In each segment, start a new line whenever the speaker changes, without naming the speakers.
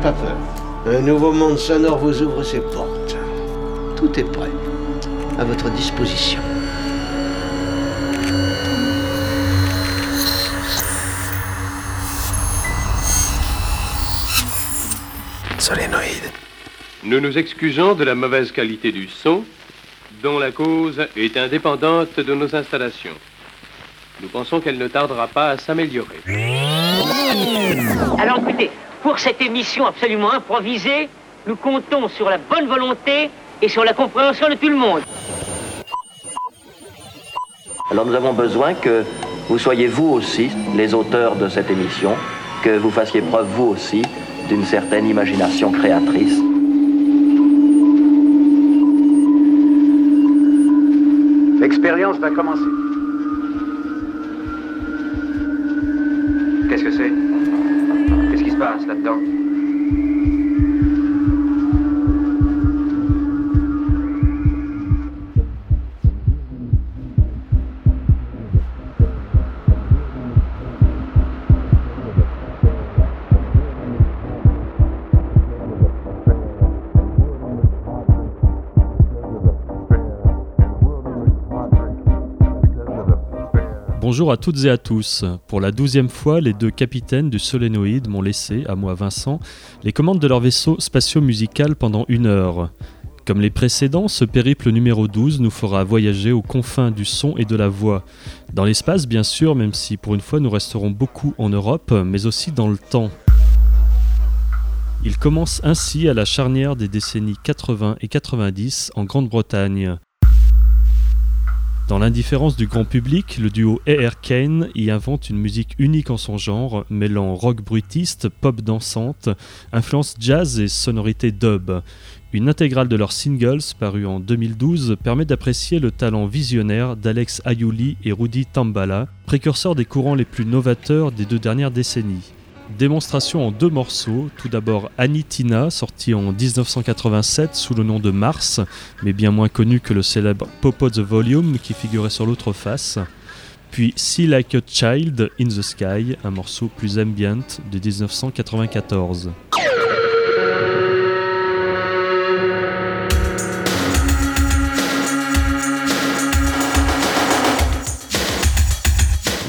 pas peur. Un nouveau monde sonore vous ouvre ses portes. Tout est prêt. À votre disposition. Solénoïde.
Nous nous excusons de la mauvaise qualité du son, dont la cause est indépendante de nos installations. Nous pensons qu'elle ne tardera pas à s'améliorer.
Alors écoutez, pour cette émission absolument improvisée, nous comptons sur la bonne volonté et sur la compréhension de tout le monde.
Alors nous avons besoin que vous soyez vous aussi les auteurs de cette émission, que vous fassiez preuve vous aussi d'une certaine imagination créatrice.
L'expérience va commencer.
Bonjour à toutes et à tous. Pour la douzième fois, les deux capitaines du Solénoïde m'ont laissé, à moi Vincent, les commandes de leur vaisseau spatio-musical pendant une heure. Comme les précédents, ce périple numéro 12 nous fera voyager aux confins du son et de la voix. Dans l'espace, bien sûr, même si pour une fois nous resterons beaucoup en Europe, mais aussi dans le temps. Il commence ainsi à la charnière des décennies 80 et 90 en Grande-Bretagne. Dans l'indifférence du grand public, le duo A.R. Kane y invente une musique unique en son genre, mêlant rock bruitiste, pop dansante, influence jazz et sonorité dub. Une intégrale de leurs singles, parue en 2012, permet d'apprécier le talent visionnaire d'Alex Ayuli et Rudy Tambala, précurseurs des courants les plus novateurs des deux dernières décennies. Démonstration en deux morceaux. Tout d'abord Anitina, sorti en 1987 sous le nom de Mars, mais bien moins connu que le célèbre Popo the Volume qui figurait sur l'autre face. Puis See Like a Child in the Sky, un morceau plus ambient de 1994.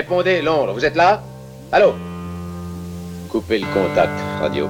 Répondez, Londres, vous êtes là? Allô? Coupez le contact, radio.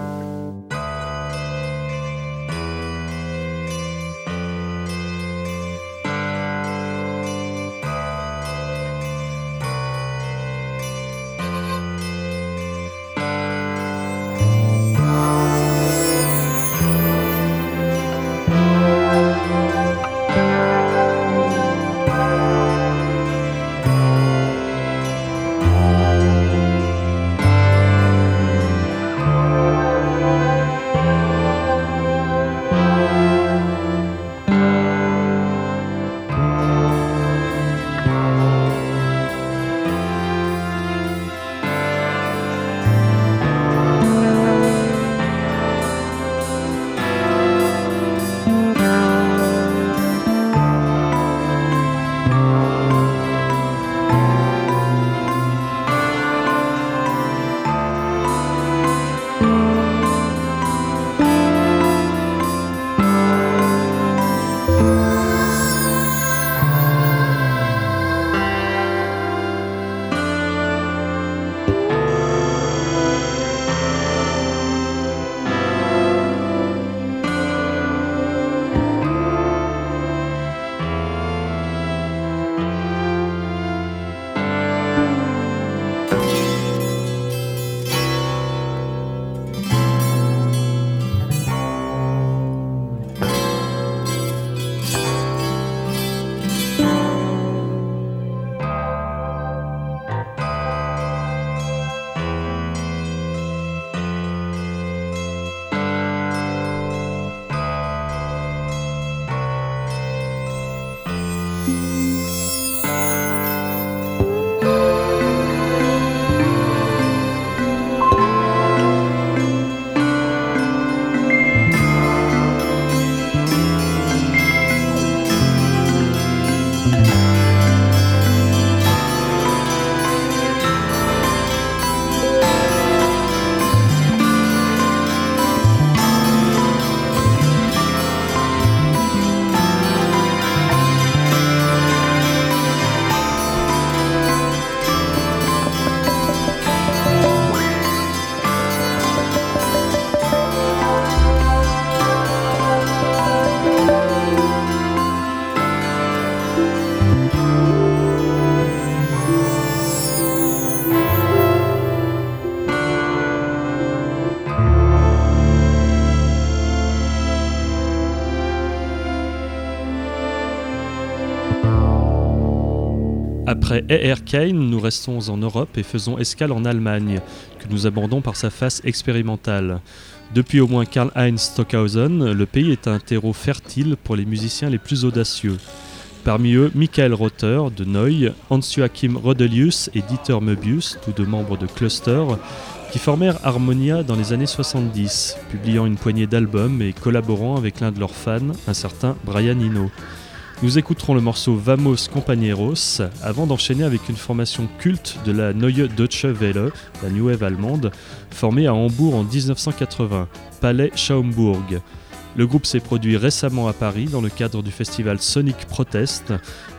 Après A.R. Kane, nous restons en Europe et faisons escale en Allemagne, que nous abordons par sa face expérimentale. Depuis au moins Karl-Heinz Stockhausen, le pays est un terreau fertile pour les musiciens les plus audacieux. Parmi eux, Michael Rother de Neu, Hans-Joachim Rodelius et Dieter Möbius, tous deux membres de Cluster, qui formèrent Harmonia dans les années 70, publiant une poignée d'albums et collaborant avec l'un de leurs fans, un certain Brian Eno. Nous écouterons le morceau Vamos Compañeros avant d'enchaîner avec une formation culte de la Neue Deutsche Welle, la New Wave allemande, formée à Hambourg en 1980, Palais Schaumburg. Le groupe s'est produit récemment à Paris dans le cadre du festival Sonic Protest,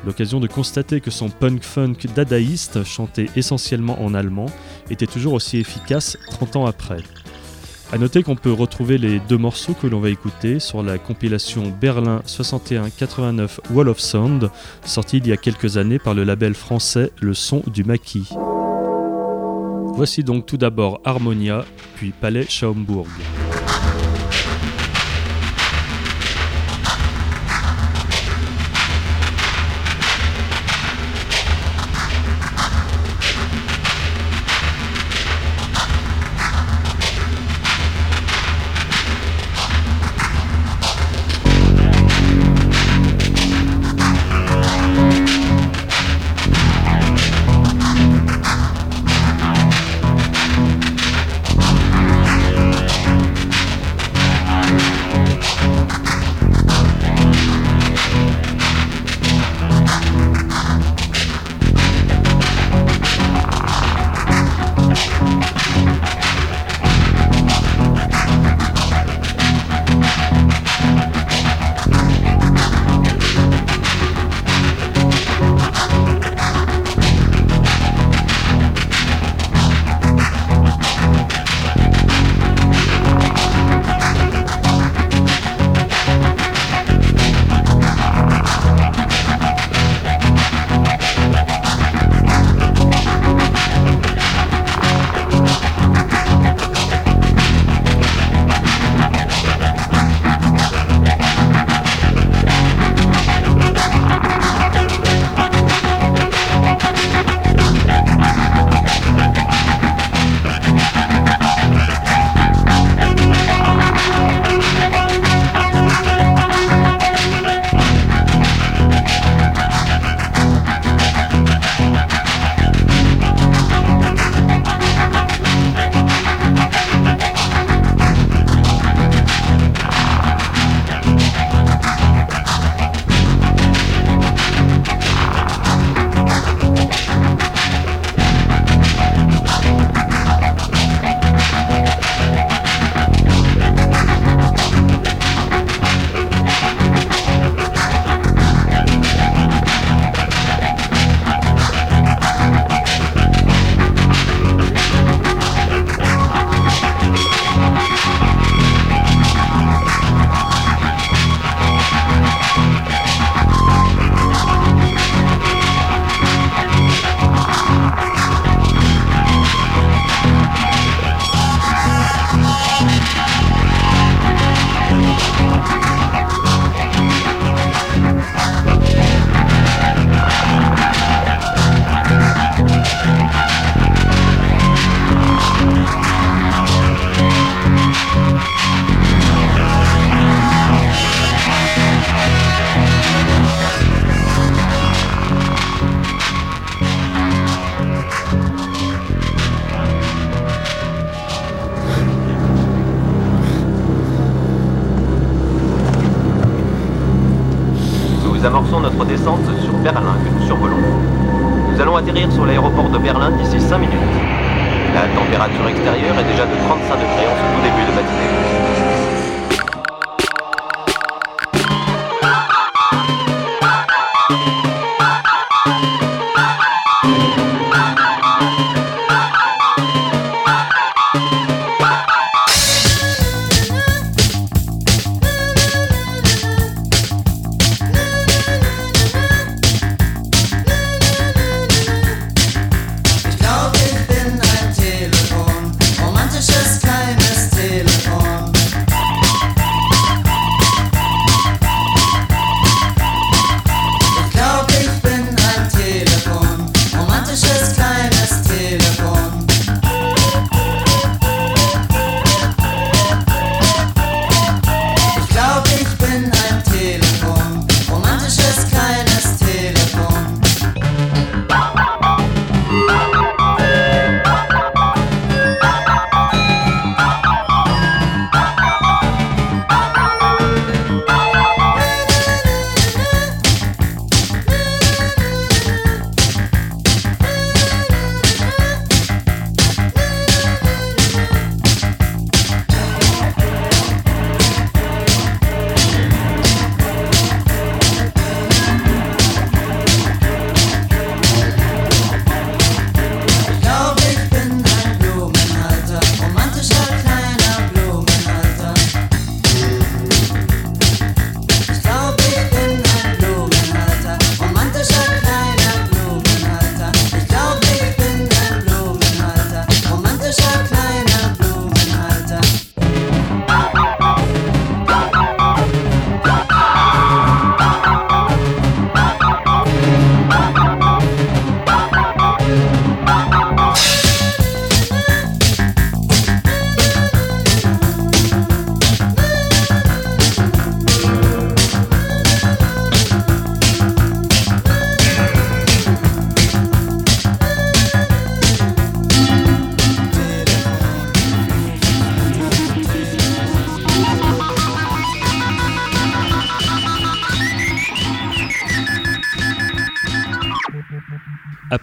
l'occasion de constater que son punk-funk dadaïste, chanté essentiellement en allemand, était toujours aussi efficace 30 ans après. A noter qu'on peut retrouver les deux morceaux que l'on va écouter sur la compilation Berlin 61-89 Wall of Sound, sortie il y a quelques années par le label français Le Son du Maquis. Voici donc tout d'abord Harmonia, puis Palais Schaumburg.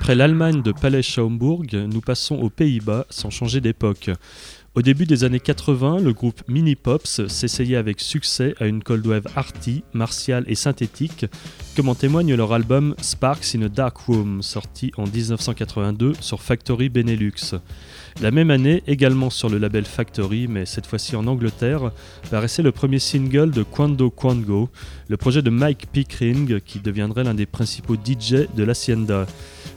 Après l'Allemagne de Palais-Schaumburg, nous passons aux Pays-Bas sans changer d'époque. Au début des années 80, le groupe Mini Pops s'essayait avec succès à une cold wave arty, martiale et synthétique, comme en témoigne leur album Sparks in a Dark Room, sorti en 1982 sur Factory Benelux. La même année, également sur le label Factory, mais cette fois-ci en Angleterre, paraissait le premier single de Quando Quango, le projet de Mike Pickering qui deviendrait l'un des principaux DJ de l'Hacienda.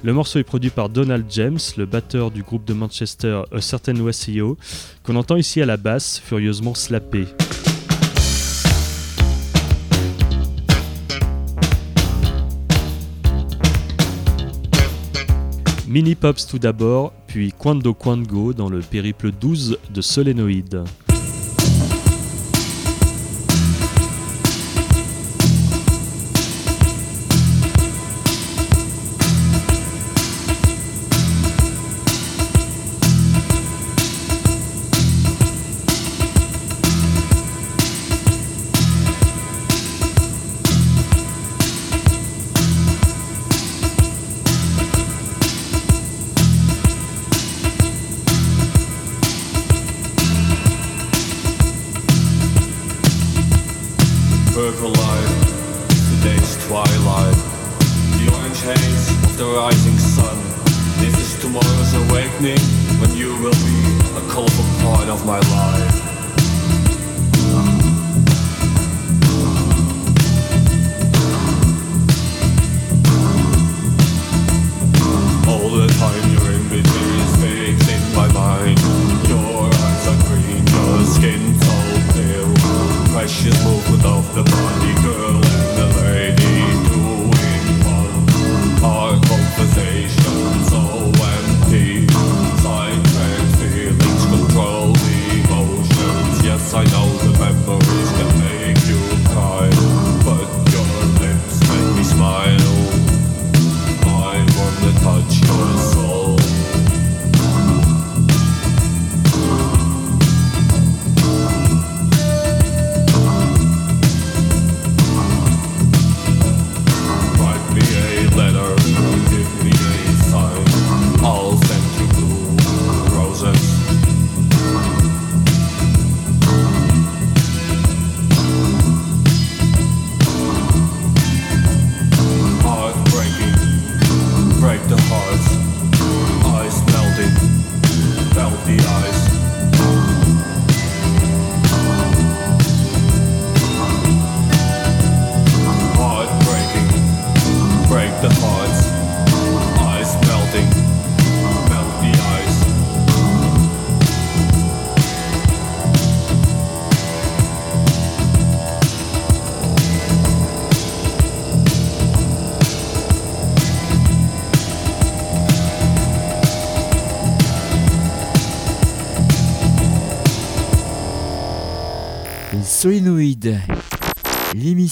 Le morceau est produit par Donald James, le batteur du groupe de Manchester A Certain SEO, qu'on entend ici à la basse, furieusement slappé. Mini Pops tout d'abord, puis Quando Quango dans le périple 12 de Solénoïde.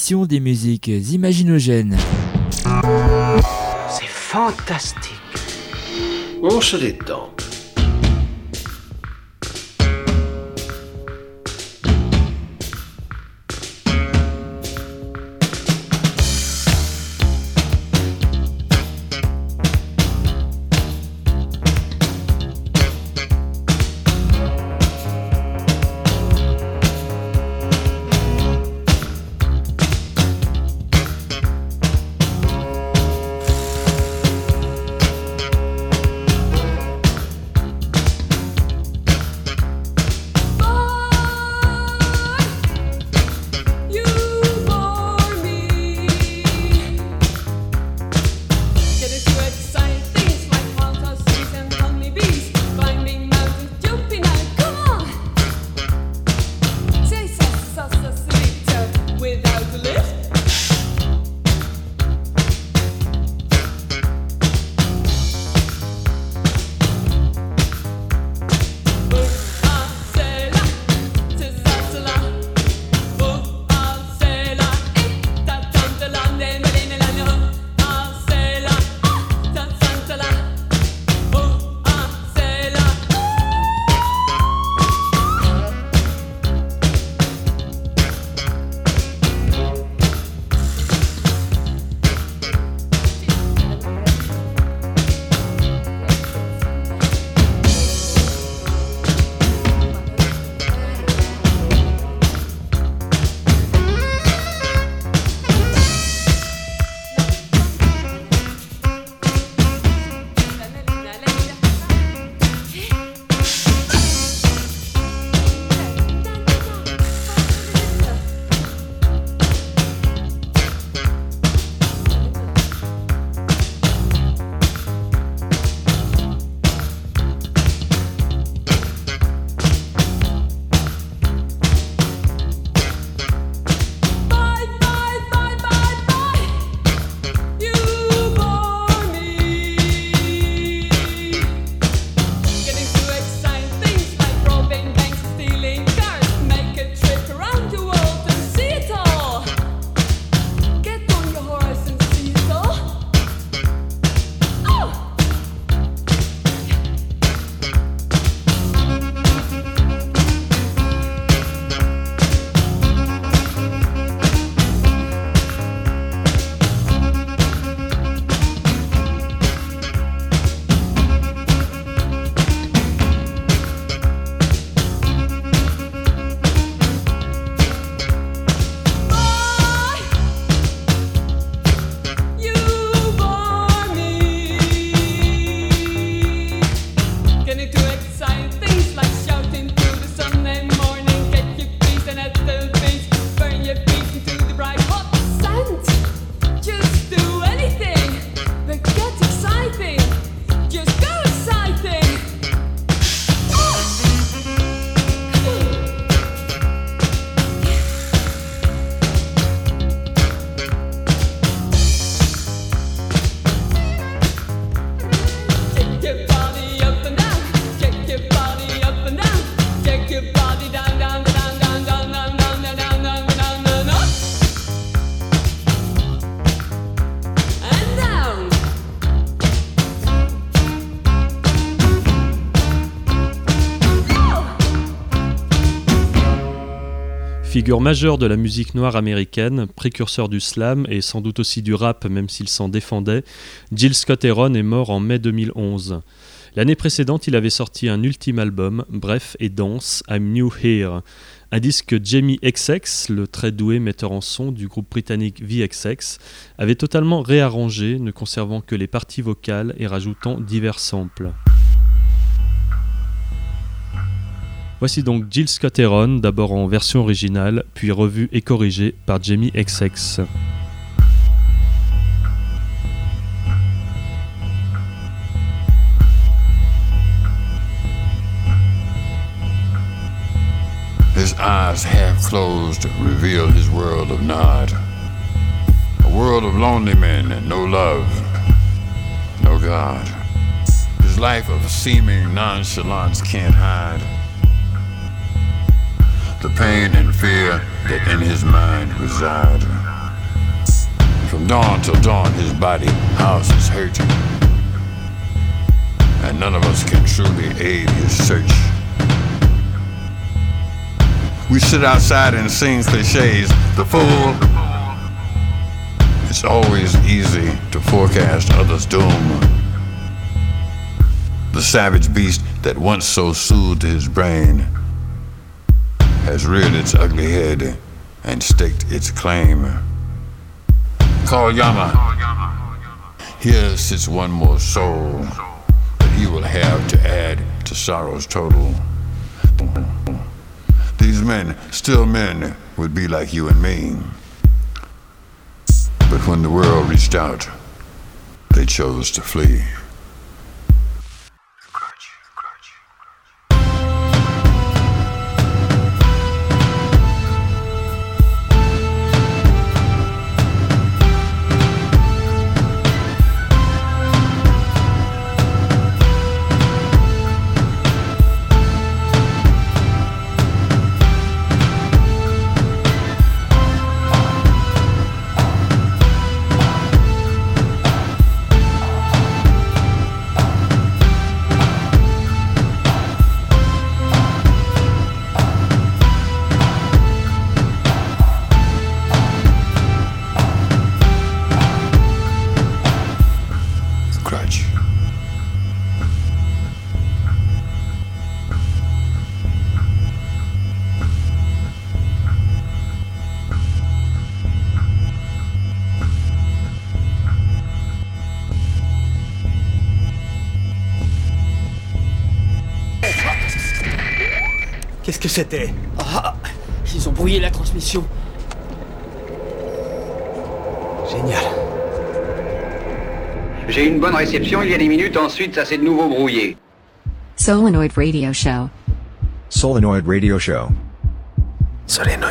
L'émission des musiques imaginogènes.
C'est fantastique. On se détend.
Figure majeure de la musique noire américaine, précurseur du slam et sans doute aussi du rap même s'il s'en défendait, Jill Scott Heron est mort en mai 2011. L'année précédente, il avait sorti un ultime album, bref et dense, I'm New Here, un disque que Jamie XX, le très doué metteur en son du groupe britannique VXX, avait totalement réarrangé, ne conservant que les parties vocales et rajoutant divers samples. Voici donc Jill Scott Heron, d'abord en version originale, puis revue et corrigée par Jamie XX.
His eyes half closed reveal his world of nod. A world of lonely men and no love, no God. His life of seeming nonchalance can't hide. The pain and fear that in his mind reside. From dawn till dawn, his body houses hurt, and none of us can truly aid his search. We sit outside and sing cliches. The fool. It's always easy to forecast others' doom. The savage beast that once so soothed his brain has reared its ugly head and staked its claim. Call. Here sits one more soul that he will have to add to sorrow's total. These men, still men, would be like you and me. But when the world reached out, they chose to flee.
Que c'était Ah Ils ont brouillé la transmission. Génial.
J'ai une bonne réception il y a des minutes, ensuite ça s'est de nouveau brouillé.
Solenoid Radio Show.
Solenoid Radio Show.
Solénoïde.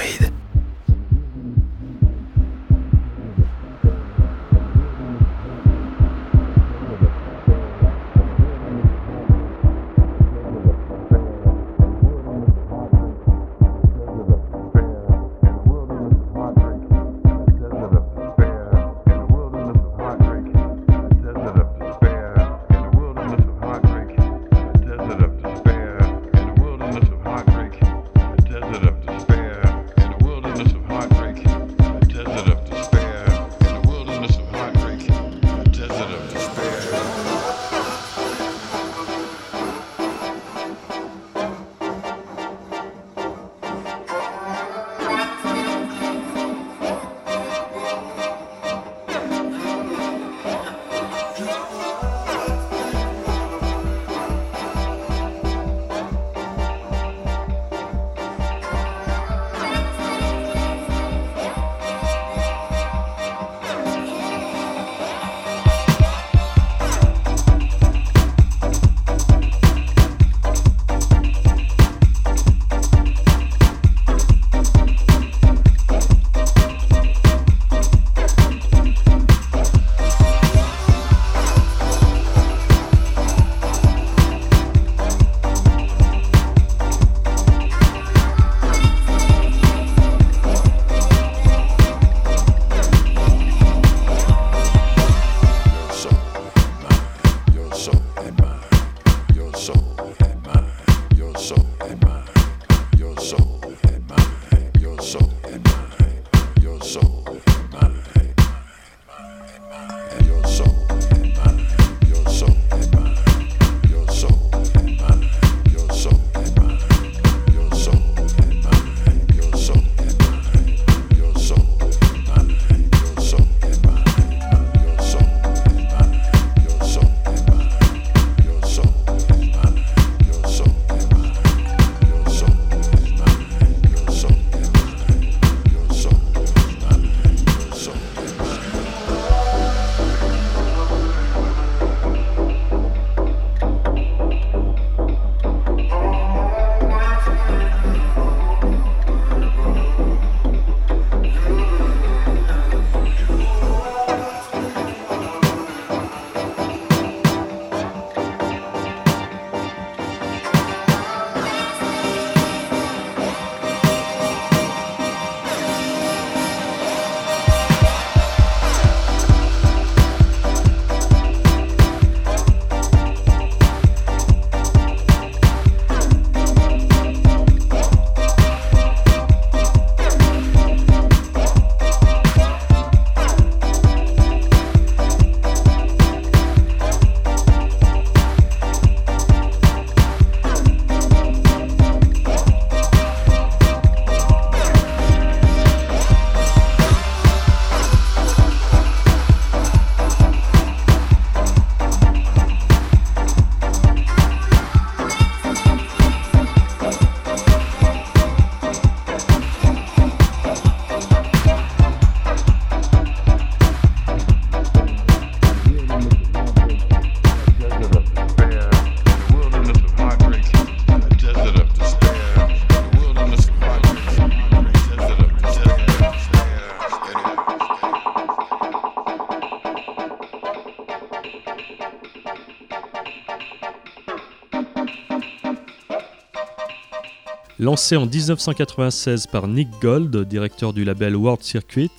Lancé en 1996 par Nick Gold, directeur du label World Circuit,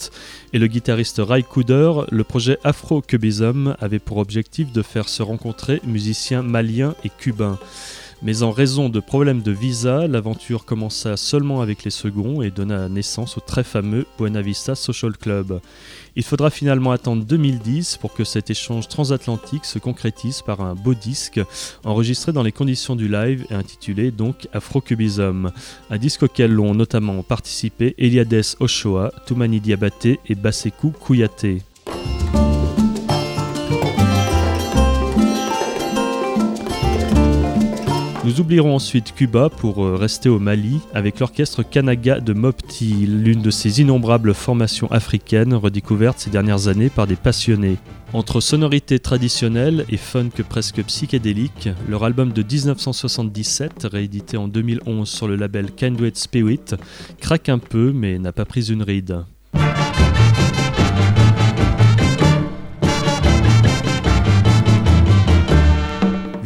et le guitariste Ray Cooder, le projet Afro-Cubism avait pour objectif de faire se rencontrer musiciens maliens et cubains. Mais en raison de problèmes de visa, l'aventure commença seulement avec les seconds et donna naissance au très fameux Buena Vista Social Club. Il faudra finalement attendre 2010 pour que cet échange transatlantique se concrétise par un beau disque enregistré dans les conditions du live et intitulé donc Afro-Cubism, un disque auquel l'ont notamment participé Eliades Ochoa, Toumani Diabaté et Basekou Kouyaté. Nous oublierons ensuite Cuba pour euh, rester au Mali avec l'orchestre Kanaga de Mopti, l'une de ces innombrables formations africaines redécouvertes ces dernières années par des passionnés. Entre sonorités traditionnelles et funk presque psychédélique, leur album de 1977, réédité en 2011 sur le label Kindred Spirit, craque un peu mais n'a pas pris une ride.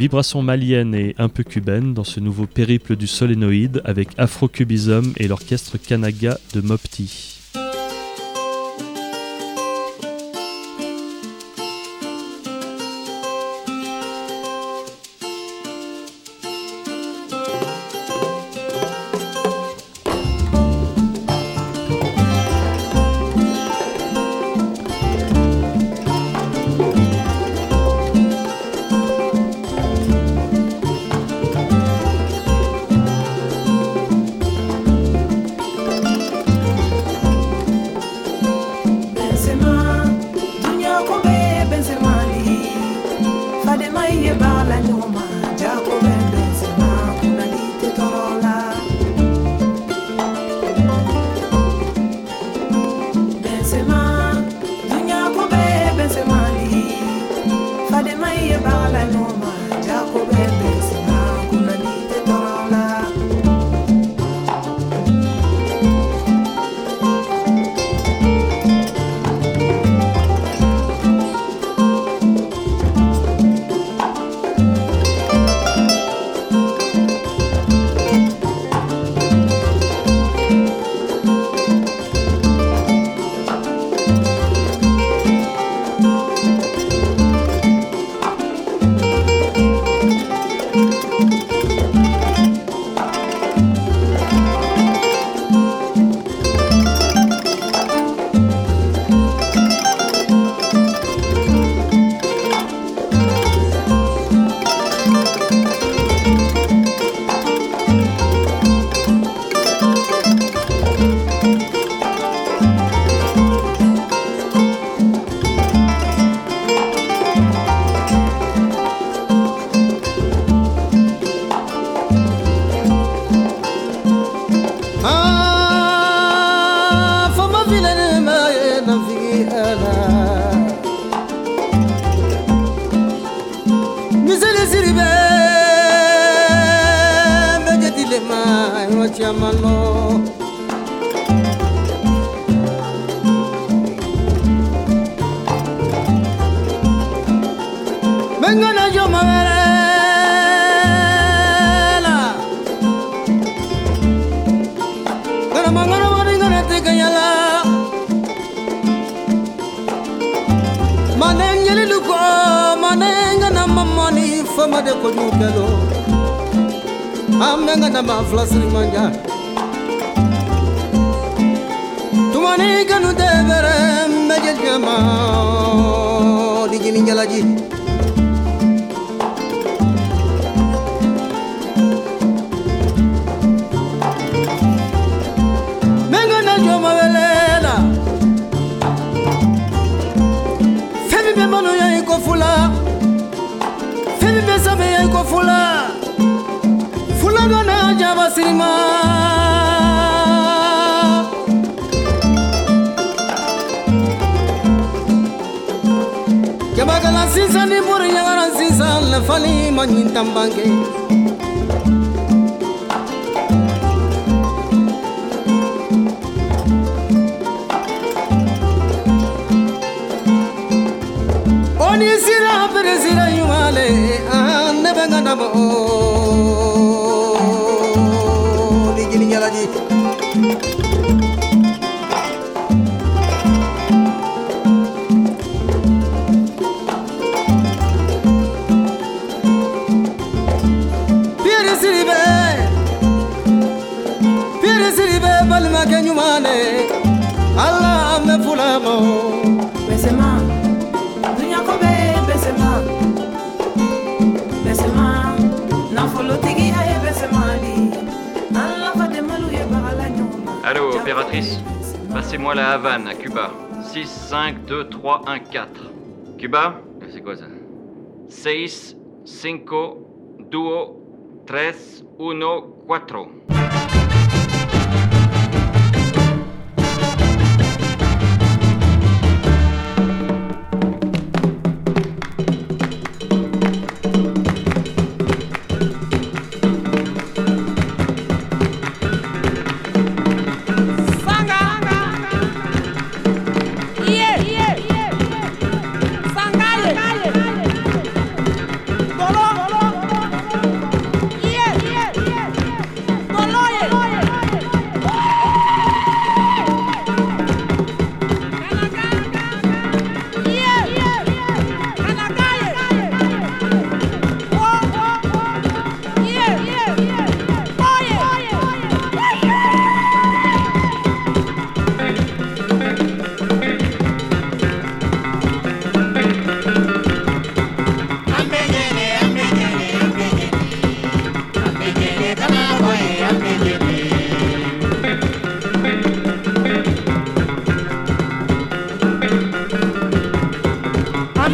Vibration malienne et un peu cubaine dans ce nouveau périple du solénoïde avec Afro-Cubism et l'orchestre Kanaga de Mopti.
konyukelo amenga na maflasri manja. Tumani kanu devere mejejama dijiminjalaji Femi be manu ya ikofula be sabe ko fula. Fula gana jaba sirima jaba kala sisan ni bori yagara sisan lafali ma
ɲin tanbange Passez-moi la Havane, à Cuba. 6, 5, 2, 3, 1, 4. Cuba? C'est quoi ça? 6, 5, 2, 3, 1, 4.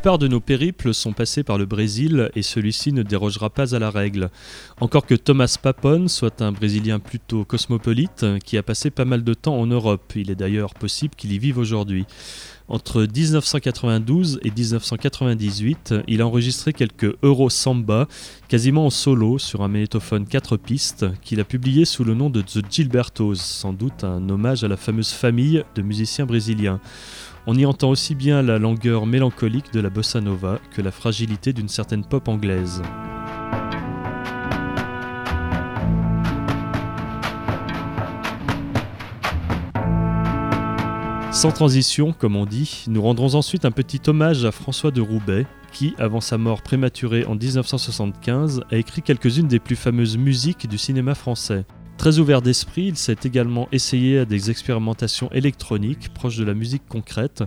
plupart de nos périples sont passés par le Brésil et celui-ci ne dérogera pas à la règle. Encore que Thomas Papon soit un Brésilien plutôt cosmopolite qui a passé pas mal de temps en Europe. Il est d'ailleurs possible qu'il y vive aujourd'hui. Entre 1992 et 1998, il a enregistré quelques Euro Samba, quasiment en solo, sur un magnétophone 4 pistes, qu'il a publié sous le nom de The Gilbertos, sans doute un hommage à la fameuse famille de musiciens brésiliens. On y entend aussi bien la langueur mélancolique de la bossa nova que la fragilité d'une certaine pop anglaise. Sans transition, comme on dit, nous rendrons ensuite un petit hommage à François de Roubaix, qui, avant sa mort prématurée en 1975, a écrit quelques-unes des plus fameuses musiques du cinéma français. Très ouvert d'esprit, il s'est également essayé à des expérimentations électroniques proches de la musique concrète,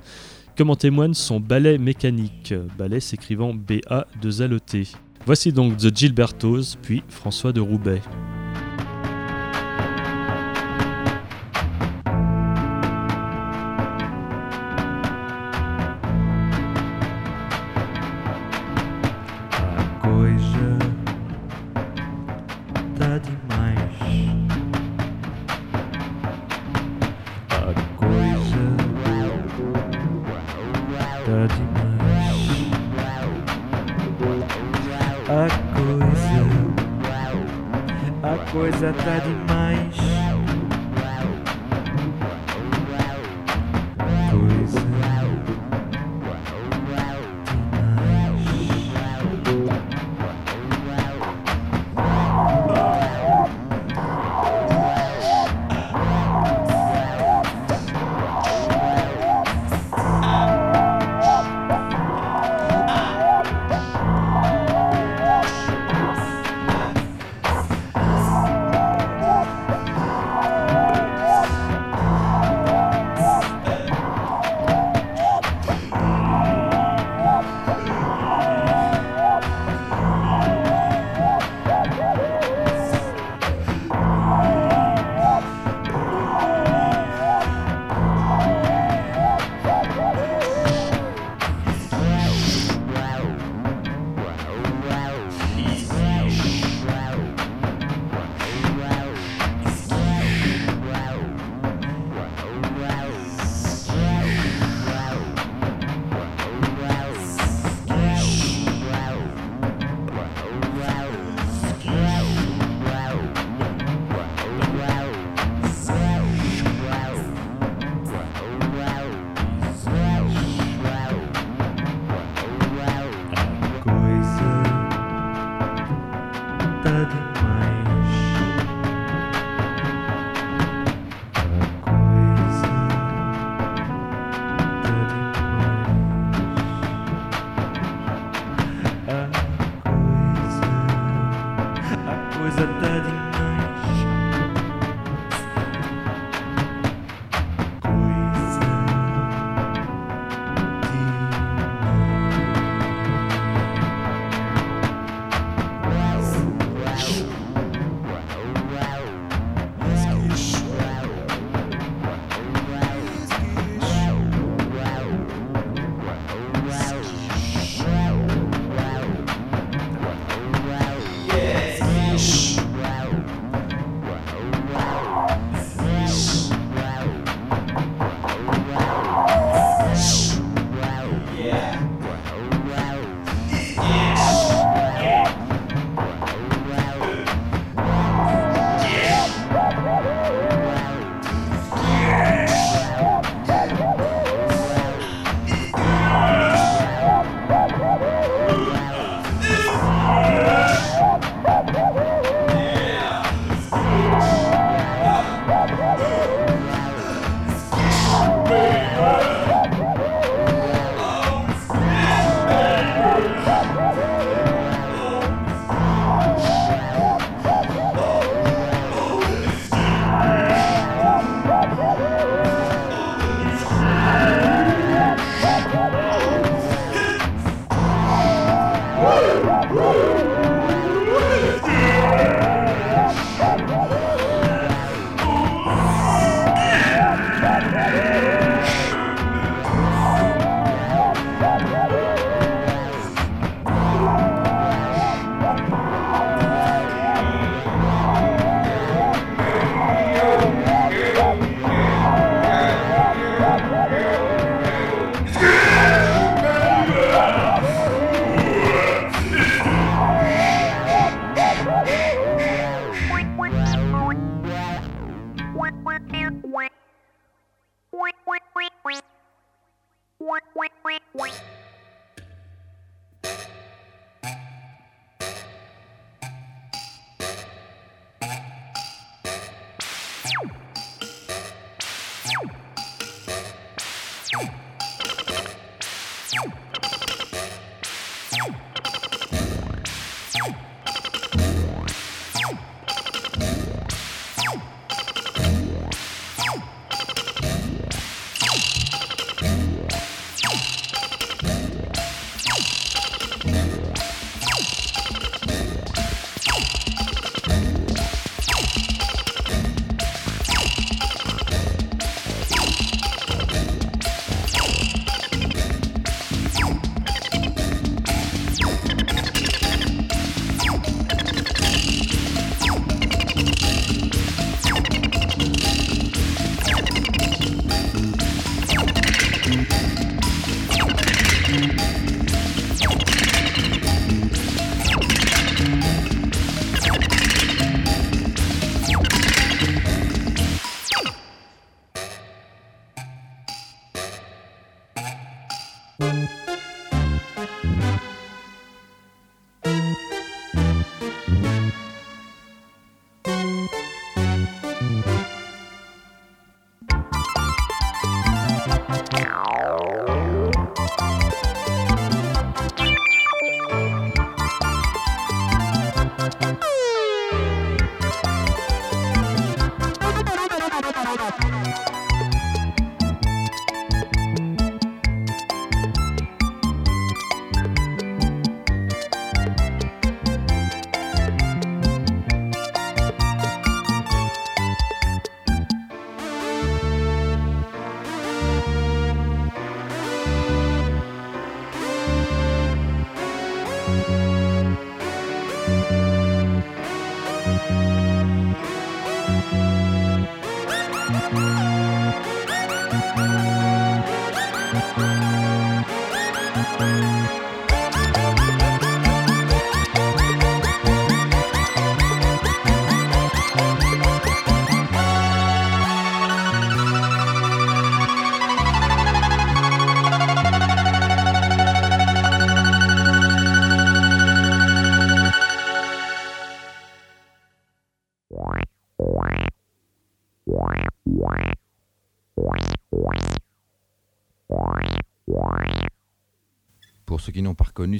comme en témoigne son ballet mécanique, ballet s'écrivant B-A-2-L-E-T. Voici donc The Gilbertos, puis François de Roubaix.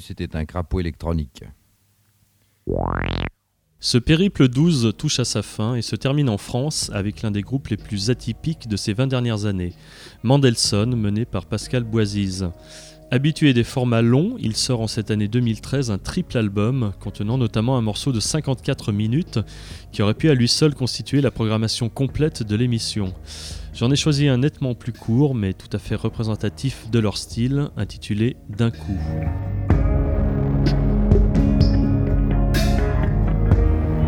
c'était un crapaud électronique.
Ce périple 12 touche à sa fin et se termine en France avec l'un des groupes les plus atypiques de ces 20 dernières années, Mendelssohn, mené par Pascal Boisise. Habitué des formats longs, il sort en cette année 2013 un triple album contenant notamment un morceau de 54 minutes qui aurait pu à lui seul constituer la programmation complète de l'émission. J'en ai choisi un nettement plus court mais tout à fait représentatif de leur style, intitulé D'un coup.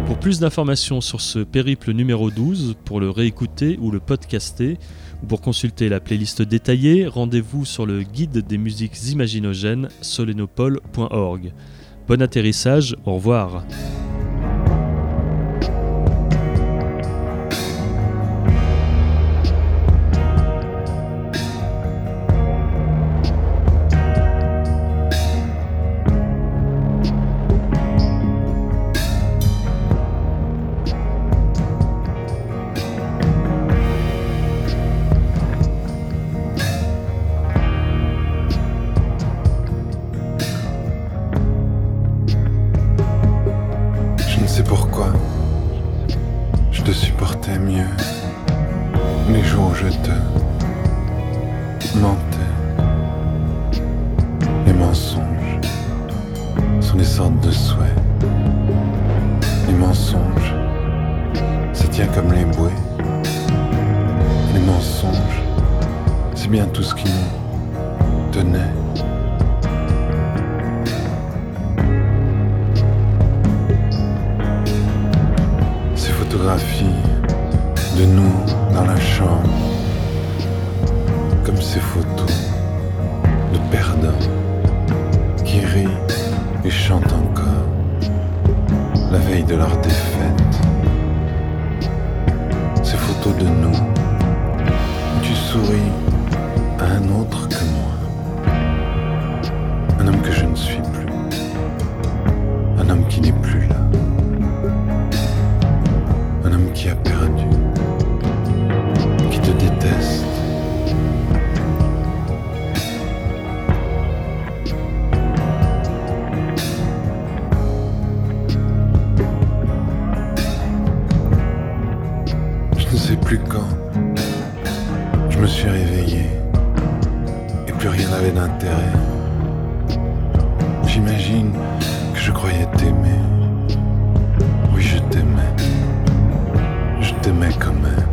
Pour plus d'informations sur ce périple numéro 12, pour le réécouter ou le podcaster, ou pour consulter la playlist détaillée, rendez-vous sur le guide des musiques imaginogènes solenopole.org. Bon atterrissage, au revoir.
Make mecca man